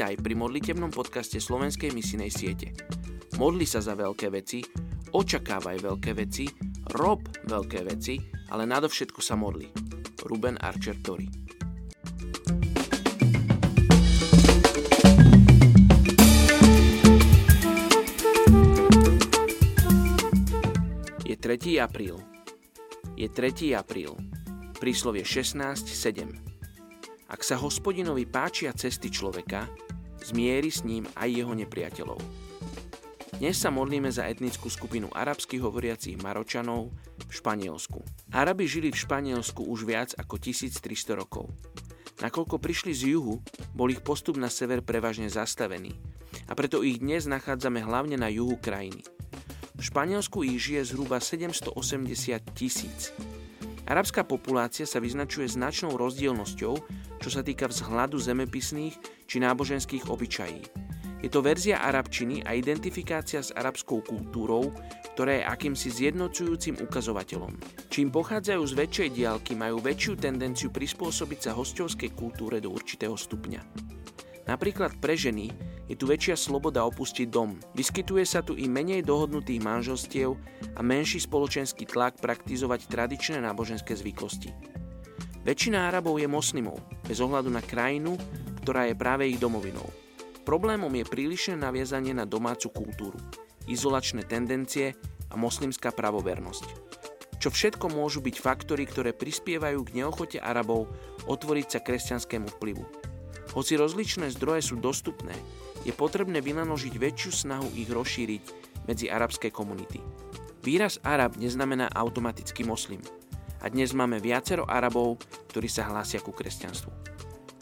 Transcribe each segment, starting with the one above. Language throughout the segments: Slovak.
Vítaj pri modlitebnom podcaste Slovenskej misinej siete. Modli sa za veľké veci, očakávaj veľké veci, rob veľké veci, ale nadovšetko sa modli. Ruben Archer Tori Je 3. apríl. Je 3. apríl. Príslovie 16.7. Ak sa hospodinovi páčia cesty človeka, zmieri s ním aj jeho nepriateľov. Dnes sa modlíme za etnickú skupinu arabských hovoriacich Maročanov v Španielsku. Arabi žili v Španielsku už viac ako 1300 rokov. Nakoľko prišli z juhu, bol ich postup na sever prevažne zastavený a preto ich dnes nachádzame hlavne na juhu krajiny. V Španielsku ich žije zhruba 780 tisíc. Arabská populácia sa vyznačuje značnou rozdielnosťou čo sa týka vzhľadu zemepisných či náboženských obyčají. Je to verzia arabčiny a identifikácia s arabskou kultúrou, ktorá je akýmsi zjednocujúcim ukazovateľom. Čím pochádzajú z väčšej diálky, majú väčšiu tendenciu prispôsobiť sa hostovskej kultúre do určitého stupňa. Napríklad pre ženy je tu väčšia sloboda opustiť dom. Vyskytuje sa tu i menej dohodnutých manželstiev a menší spoločenský tlak praktizovať tradičné náboženské zvyklosti. Väčšina Arabov je moslimov, bez ohľadu na krajinu, ktorá je práve ich domovinou. Problémom je prílišné naviazanie na domácu kultúru, izolačné tendencie a moslimská pravovernosť. Čo všetko môžu byť faktory, ktoré prispievajú k neochote Arabov otvoriť sa kresťanskému vplyvu. Hoci rozličné zdroje sú dostupné, je potrebné vynaložiť väčšiu snahu ich rozšíriť medzi arabské komunity. Výraz Arab neznamená automaticky moslim – a dnes máme viacero Arabov, ktorí sa hlásia ku kresťanstvu.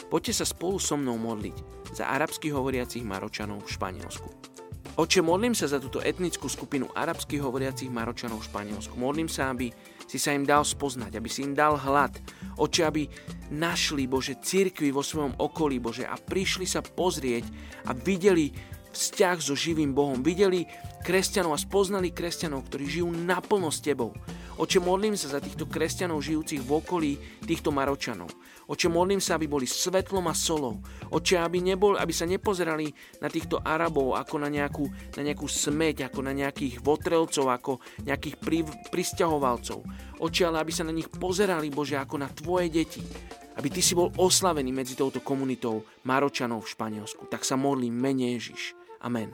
Poďte sa spolu so mnou modliť za arabských hovoriacich Maročanov v Španielsku. Oče, modlím sa za túto etnickú skupinu arabských hovoriacich Maročanov v Španielsku. Modlím sa, aby si sa im dal spoznať, aby si im dal hlad. Oče, aby našli, Bože, cirkvi vo svojom okolí, Bože, a prišli sa pozrieť a videli vzťah so živým Bohom. Videli kresťanov a spoznali kresťanov, ktorí žijú naplno s Tebou. Oče, modlím sa za týchto kresťanov žijúcich v okolí týchto Maročanov. Oče, modlím sa, aby boli svetlom a solou. Oče, aby, nebol, aby sa nepozerali na týchto Arabov ako na nejakú, na nejakú smeť, ako na nejakých votrelcov, ako nejakých pri, pristahovalcov. Oče, ale aby sa na nich pozerali, Bože, ako na Tvoje deti. Aby Ty si bol oslavený medzi touto komunitou Maročanov v Španielsku. Tak sa modlím, mene Ježiš. Amen.